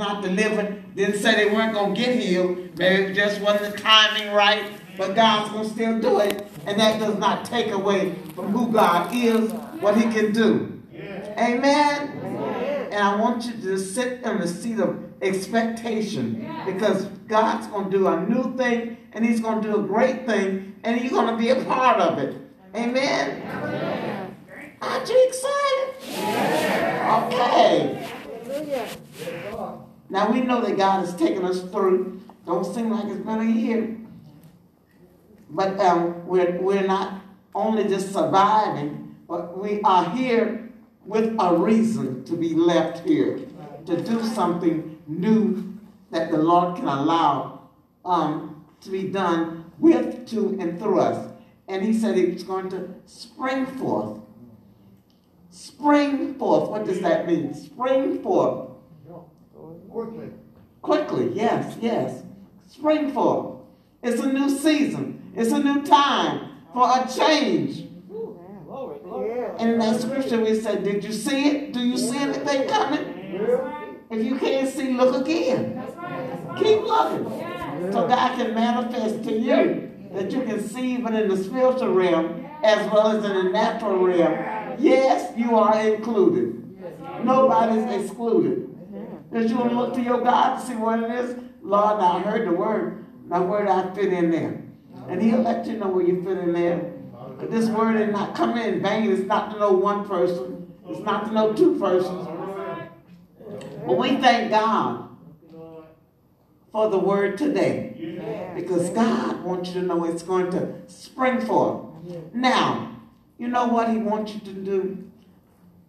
not delivered. Didn't say they weren't going to get healed. Maybe it just wasn't the timing right. But God's going to still do it. And that does not take away from who God is, what he can do. Amen? And I want you to sit in the seat of expectation because God's going to do a new thing and he's going to do a great thing and you're going to be a part of it. Amen? Aren't you excited? Okay. Now we know that God has taken us through. Don't seem like it's been a year. But um, we're, we're not only just surviving, but we are here with a reason to be left here, to do something new that the Lord can allow um, to be done with, to, and through us. And he said it's going to spring forth. Spring forth. What does that mean? Spring forth. Quickly. Quickly, yes, yes. Spring forth. It's a new season. It's a new time for a change. And in that scripture we said, did you see it? Do you see anything coming? If you can't see, look again. Keep looking. So God can manifest to you that you can see even in the spiritual realm as well as in the natural realm. Yes, you are included. Nobody's excluded. That you want to look to your God to see what it is. Lord, I heard the word. Now where do I fit in there? And he'll let you know where you fit in there. But this word is not coming in vain. It's not to know one person. It's not to know two persons. But we thank God for the word today. Because God wants you to know it's going to spring forth. Now, you know what he wants you to do?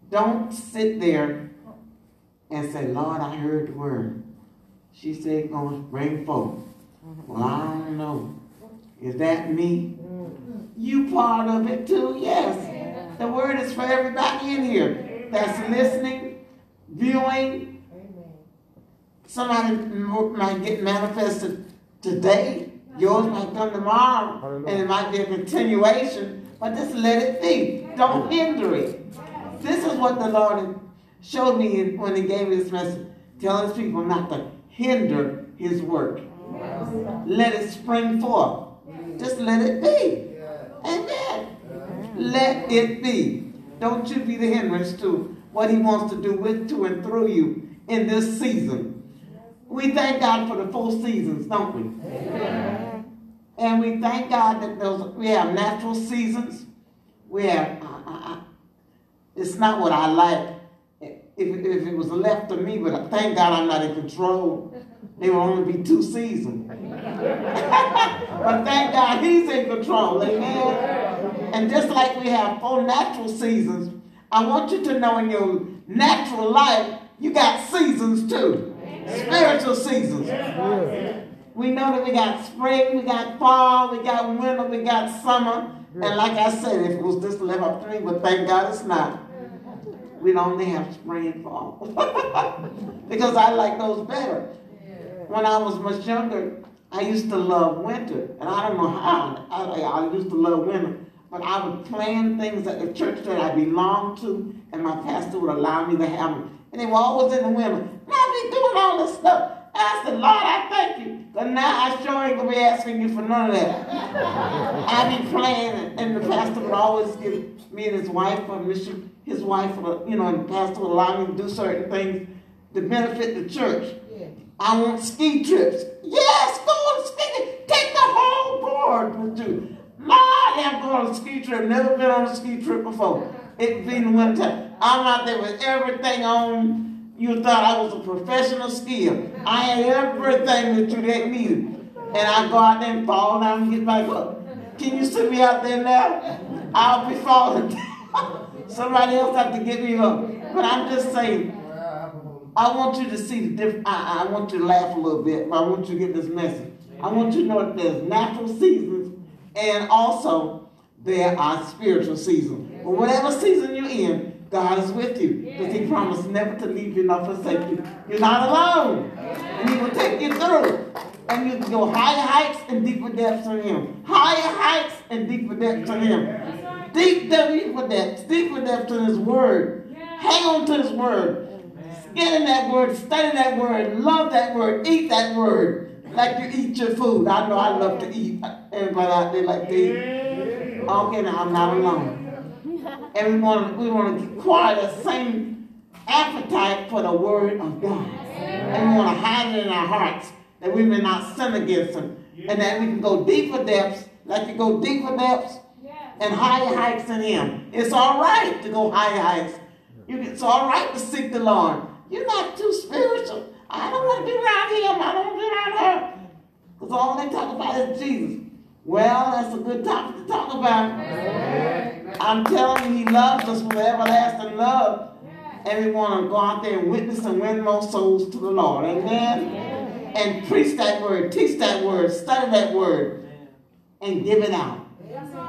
Don't sit there and said, Lord, I heard the word. She said, going to spring forth. Well, I don't know. Is that me? You part of it too? Yes. The word is for everybody in here that's listening, viewing. Somebody might get manifested today. Yours might come tomorrow, and it might be a continuation. But just let it be. Don't hinder it. This is what the Lord showed me when He gave me this message, telling His people not to hinder His work. Let it spring forth. Just let it be. Amen. Let it be. Don't you be the hindrance to what he wants to do with, to, and through you in this season. We thank God for the full seasons, don't we? Amen. And we thank God that those we have natural seasons. We have, uh, uh, uh it's not what I like. If, if it was left to me, but thank God I'm not in control. There will only be two seasons. but thank God he's in control. Amen. And just like we have four natural seasons, I want you to know in your natural life, you got seasons too. Spiritual seasons. We know that we got spring, we got fall, we got winter, we got summer. And like I said, if it was just left up to me, but thank God it's not. We don't only have spring and fall. because I like those better. When I was much younger, I used to love winter, and I don't know how. I, I used to love winter, but I would plan things at the church that I belonged to, and my pastor would allow me to have them. And they were always in the winter. Now I'd be doing all this stuff. I said, Lord, I thank you. But now I sure ain't gonna be asking you for none of that. I be playing, and the pastor would always give me and his wife, or mission, his wife, or, you know, and the pastor would allow me to do certain things to benefit the church. I want ski trips. Yes, go on ski. Take the whole board with you. Lord, I'm going on a ski trip. Never been on a ski trip before. It's been one time. I'm out there with everything on. You thought I was a professional skier. I had everything that you didn't. And I go out there and fall down and get back up. Can you see me out there now? I'll be falling down. Somebody else have to get me up. But I'm just saying, I want you to see the difference. I, I, want you to laugh a little bit, but I want you to get this message. I want you to know that there's natural seasons and also there are spiritual seasons. But whatever season you're in, God is with you. Because he promised never to leave you nor forsake you. You're not alone. And he will take you through. And you can go higher heights and deeper depths in him. Higher heights and deeper depths in him. Deep, deeper depths, deeper depths in his word. Hang on to his word Get in that word, study that word, love that word, eat that word like you eat your food. I know I love to eat. Everybody out there like to eat. Okay, now I'm not alone. And we want we want to acquire the same appetite for the word of God. And we want to hide it in our hearts that we may not sin against him. And that we can go deeper depths, like you go deeper depths and higher heights in him. It's all right to go higher heights. It's all right to seek the Lord. You're not too spiritual. I don't want to be around him. I don't want to be around her. Because all they talk about is Jesus. Well, that's a good topic to talk about. I'm telling you, he loves us with everlasting love. And we want to go out there and witness and win more souls to the Lord. Amen? And preach that word, teach that word, study that word, and give it out.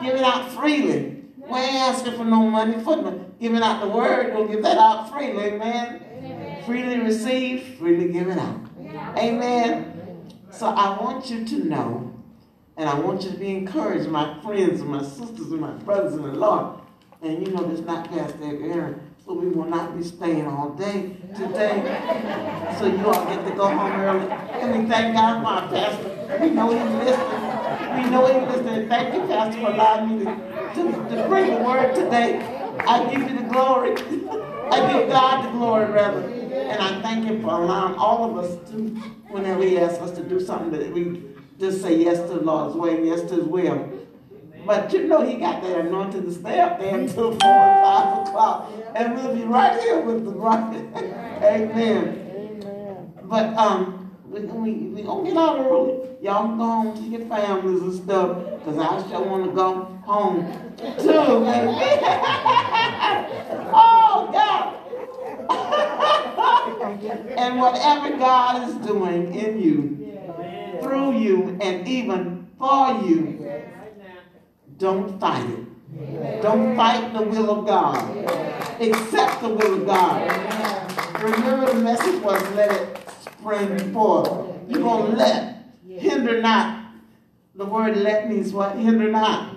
Give it out freely. We ain't asking for no money for it. Giving out the word, we'll give that out freely. Amen? Amen. Freely receive, freely give it out. Amen. So I want you to know, and I want you to be encouraged, my friends and my sisters and my brothers in the Lord. And you know, this not Pastor Aaron, so we will not be staying all day today. So you all get to go home early. And we thank God for our pastor. We know he's listening. We know he's listening. Thank you, Pastor, for allowing me to, to, to bring the word today. I give you the glory. I give God the glory, rather. And I thank Him for allowing all of us to, whenever He asks us to do something, that we just say yes to the Lord's way and yes to His will. But you know He got that anointing to stay up there until 4 or 5 o'clock. And we'll be right here with the bride. Amen. Amen. But um, we, we, we gonna get out early. Y'all go home to your families and stuff. Because I sure want to go home too. oh, God. and whatever God is doing in you, through you, and even for you, don't fight it. Don't fight the will of God. Accept the will of God. Remember the message was let it spring forth. You're going to let. Hinder not. The word let means what? Hinder not.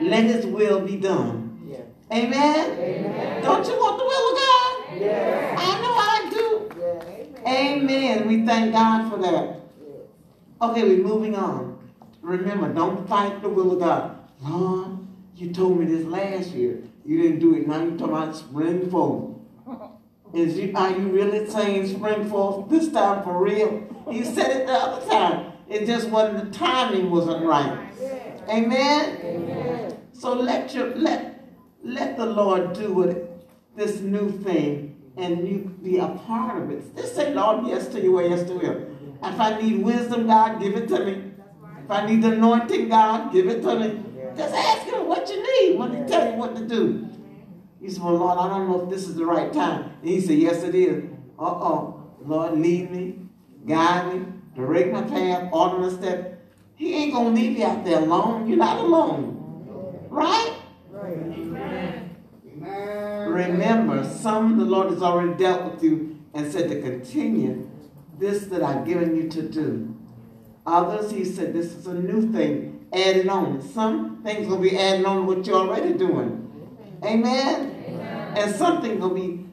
Let his will be done. Amen? Amen? Don't you want the will of God? Yes. I know I do. Yes. Amen. We thank God for that. Okay, we're moving on. Remember, don't fight the will of God. Lord, you told me this last year. You didn't do it. Now you're talking about spring forth. Is you, are you really saying spring forth this time for real? You said it the other time. It just wasn't the timing wasn't right. Amen. Amen. So let your let let the Lord do it, this new thing, and you be a part of it. Just say, Lord, yes to way, yes to your. If I need wisdom, God, give it to me. If I need anointing, God, give it to me. Just ask him what you need when he tell you what to do. He said, well, Lord, I don't know if this is the right time. And he said, yes, it is. Uh-oh. Lord, lead me, guide me, direct my path, order my step. He ain't going to leave you out there alone. You're not alone. Right. Remember, some the Lord has already dealt with you and said to continue this that I've given you to do. Others, he said, this is a new thing, added on. Some things will be added on to what you're already doing. Amen? Amen. And something will be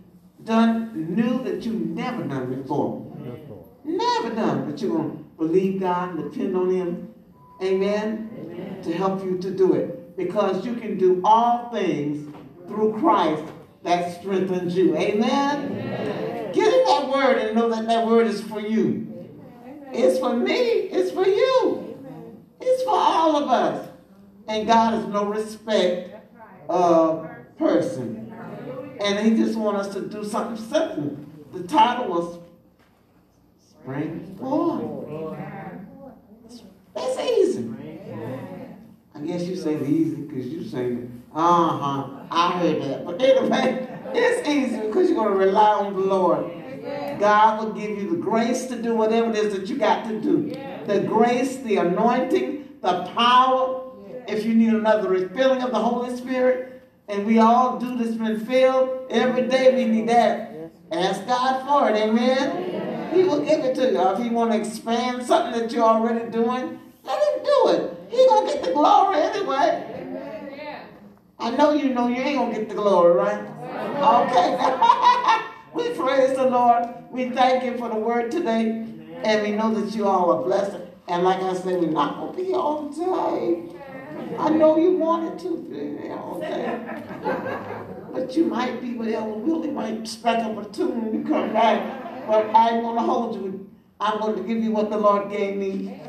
done new that you've never done before. Never done, but you're going to believe God and depend on Him. Amen? Amen? To help you to do it. Because you can do all things through Christ that strengthens you. Amen? Amen? Get in that word and know that that word is for you. It's for me. It's for you. It's for all of us. And God has no respect of person. And he just wants us to do something simple. The title was Spring Forward. That's easy. I guess you say it's easy because you say it. Uh-huh. I heard that. But anyway, it's easy because you're going to rely on the Lord. God will give you the grace to do whatever it is that you got to do. The grace, the anointing, the power. If you need another refilling of the Holy Spirit, and we all do this been filled every day, we need that. Ask God for it, amen? He will give it to you. If He want to expand something that you're already doing, let Him do it. He gonna get the glory anyway. I know you know you ain't gonna get the glory, right? Okay. We praise the Lord. We thank Him for the word today. And we know that you all are blessed. And like I said, we're not going to be all day. I know you wanted to be all day. But you might be with Elder Willie, might tune when you come back. But I'm going to hold you. I'm going to give you what the Lord gave me.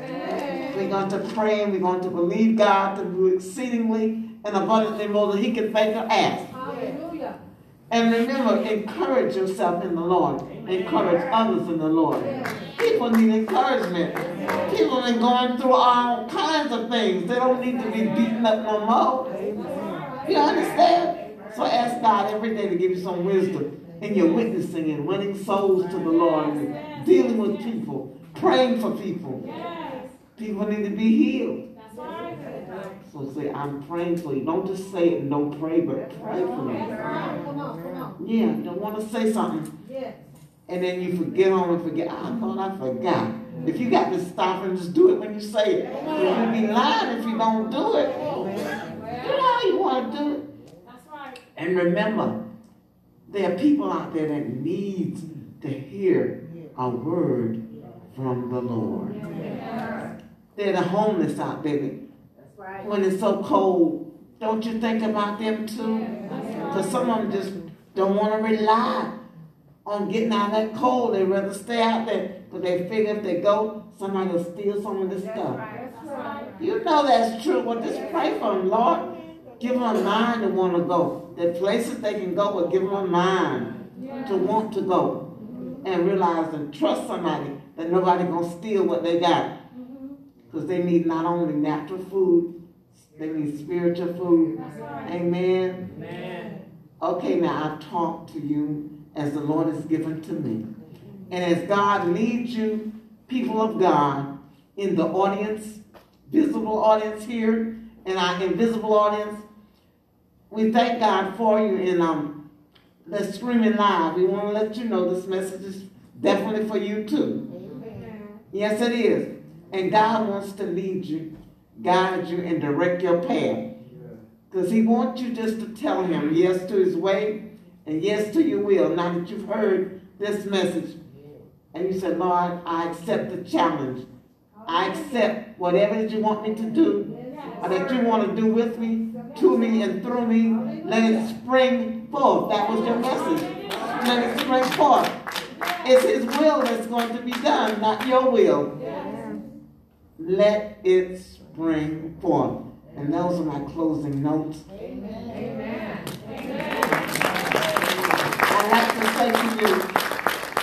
We're going to pray and we're going to believe God to do exceedingly and abundantly more than He can think or ask. Hallelujah. And remember, encourage yourself in the Lord. Encourage others in the Lord. People need encouragement. People have been going through all kinds of things. They don't need to be beaten up no more. You understand? So ask God every day to give you some wisdom in your witnessing and winning souls to the Lord and dealing with people, praying for people. People need to be healed. So say, I'm praying for you. Don't just say it and don't pray, but pray for me. Yeah, don't want to say something. Yeah. And then you forget on and forget. Ah, I thought I forgot. If you got to stop and just do it when you say it. You'll be lying if you don't do it. You know how you want to do it. And remember, there are people out there that need to hear a word from the Lord. They're the homeless out there right. when it's so cold. Don't you think about them too? Because some of them just don't want to rely on getting out of that cold. They rather stay out there because they figure if they go, somebody will steal some of this that's stuff. Right. You know that's true. Well, just pray for them, Lord. Give them a mind to want to go. The places they can go, but give them a mind to want to go. And realize and trust somebody that nobody going to steal what they got. Because they need not only natural food, they need spiritual food. Amen. Amen. Okay, now I've talked to you as the Lord has given to me. And as God leads you, people of God, in the audience, visible audience here, and our invisible audience, we thank God for you. And um, let's screaming live. We want to let you know this message is definitely for you too. Amen. Yes, it is. And God wants to lead you, guide you, and direct your path. Because He wants you just to tell Him yes to His way and yes to your will. Now that you've heard this message, and you said, Lord, I accept the challenge. I accept whatever that you want me to do, or that you want to do with me, to me, and through me. Let it spring forth. That was your message. Let it spring forth. It's His will that's going to be done, not your will let it spring forth. And those are my closing notes. Amen. Amen. I'd like to say to you,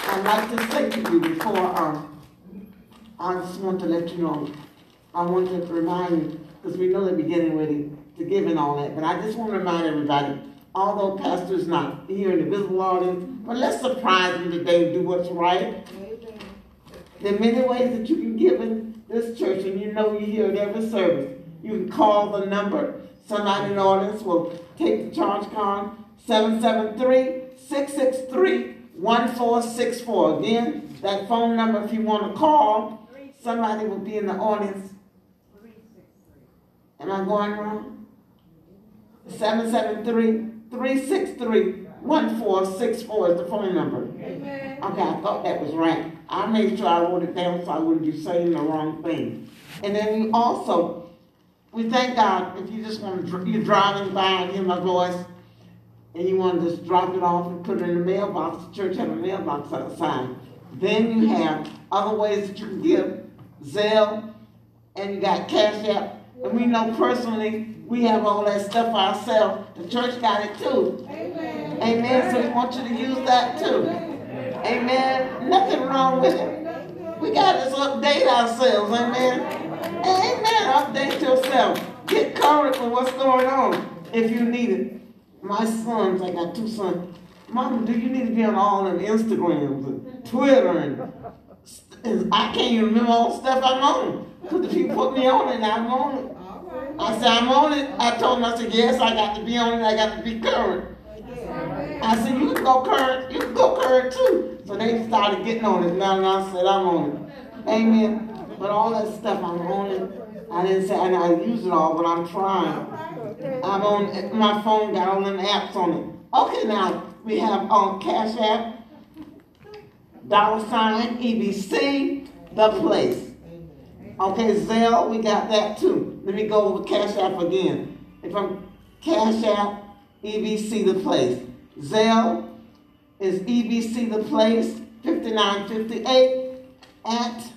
I'd like to say to you before um, I just want to let you know, I want to remind you, because we know they're beginning ready to give and all that, but I just want to remind everybody, although Pastor's not here in the visible audience, but let's surprise him today and do what's right. There are many ways that you can give in this church and you know you hear it every service, you can call the number. Somebody in the audience will take the charge card 773-663-1464. Again, that phone number if you want to call, somebody will be in the audience. Am I going wrong? 773-363-1464 is the phone number. Okay, I thought that was right. I made sure I wrote it down so I wouldn't be saying the wrong thing. And then you also, we thank God if you just want to, you're driving by and hear my voice, and you want to just drop it off and put it in the mailbox. The church have a mailbox outside. Then you have other ways that you can give. Zelle, and you got Cash App. And we know personally we have all that stuff ourselves. The church got it too. Amen. Amen. So we want you to use that too. Amen. Nothing wrong with it. We got to update ourselves. Amen. Amen. Update yourself. Get current with what's going on if you need it. My sons, I got two sons. Mama, do you need to be on all them Instagrams and Twitter and, and I can't even remember all the stuff I'm on. Because if you put me on it, I'm on it. I said, I'm on it. I told him, I said, yes, I got to be on it. I got to be current. I said, you can go current. You can go current too. So they started getting on it. Now, now I said, I'm on it. Amen. But all that stuff, I'm on it. I didn't say, and I use it all, but I'm trying. I'm on, my phone got all them apps on it. Okay, now we have on um, Cash App. dollar sign EBC, the place. Okay, Zelle, we got that too. Let me go over Cash App again. If I'm Cash App, EBC, the place. Zelle is EBC, the place, 5958 at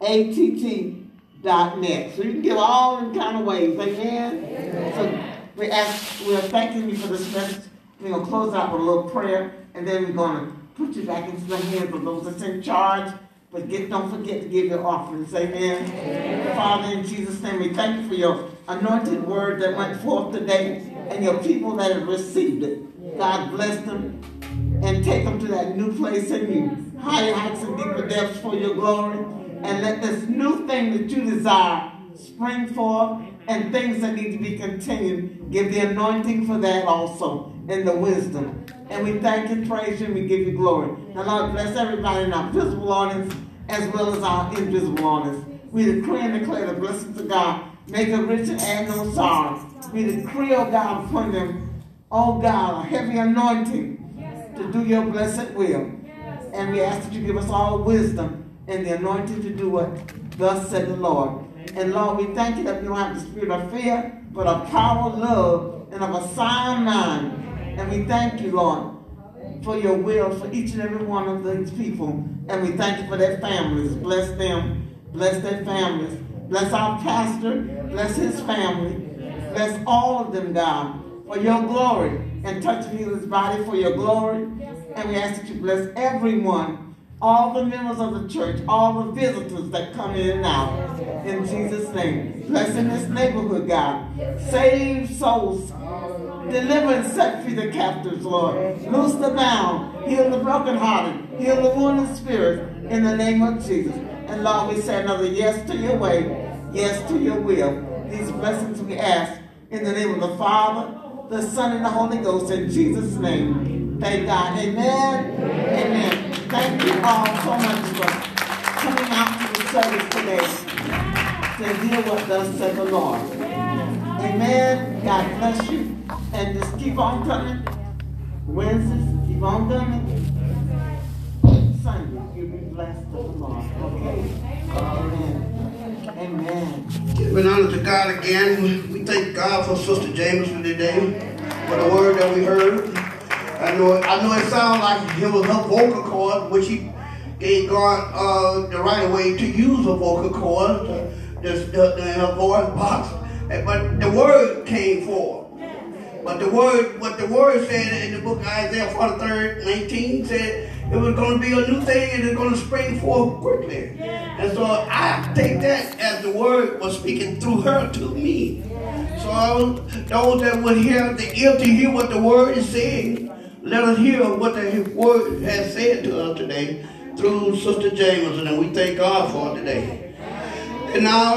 att.net. So you can give all in kind of ways. Amen? Amen. So we ask, we are thanking you for this message. We're going to close out with a little prayer, and then we're going to put you back into the hands of those that's in charge. But get, don't forget to give your offerings. Amen. Amen. Father, in Jesus' name, we thank you for your anointed word that went forth today and your people that have received it. God bless them and take them to that new place in you. Higher heights and deeper depths for your glory. And let this new thing that you desire spring forth and things that need to be continued. Give the anointing for that also and the wisdom. And we thank and praise you and we give you glory. Now, Lord, bless everybody in our visible audience as well as our invisible audience. We decree and declare the blessings of God. Make it rich and add no sorrow. We decree, oh God, upon them, oh God, a heavy anointing yes, to do your blessed will. Yes. And we ask that you give us all wisdom and the anointing to do what thus said the Lord. And Lord, we thank you that we don't have the spirit of fear, but of power, love, and of a sound mind. And we thank you, Lord, for your will for each and every one of these people. And we thank you for their families. Bless them. Bless their families. Bless our pastor. Bless his family. Bless all of them, God, for your glory. And touch and heal his body for your glory. And we ask that you bless everyone, all the members of the church, all the visitors that come in and out. In Jesus' name. Bless in this neighborhood, God. Save souls Deliver and set free the captives, Lord. Loose the bound. Heal the brokenhearted. Heal the wounded spirit in the name of Jesus. And Lord, we say another yes to your way, yes to your will. These blessings we ask in the name of the Father, the Son, and the Holy Ghost in Jesus' name. Thank God. Amen. Amen. Amen. Thank you all so much for coming out to the service today to hear what the Lord. Amen. God bless you. And just keep on coming. Wednesdays, keep on coming. Sunday, you'll be blessed of the Lord. Okay? Amen. Amen. Giving honor to God again. We thank God for Sister Jameson today, for the word that we heard. I know, I know it sounds like it was her vocal cord, which he gave God uh, the right way to use a vocal cord, just uh, in her voice box. But the word came forth. But the word, what the word said in the book of Isaiah 43, 19 said it was going to be a new thing and it's going to spring forth quickly. And so I take that as the word was speaking through her to me. So those that would hear the ear to hear what the word is saying, let us hear what the word has said to us today through Sister Jameson, and we thank God for it today. And now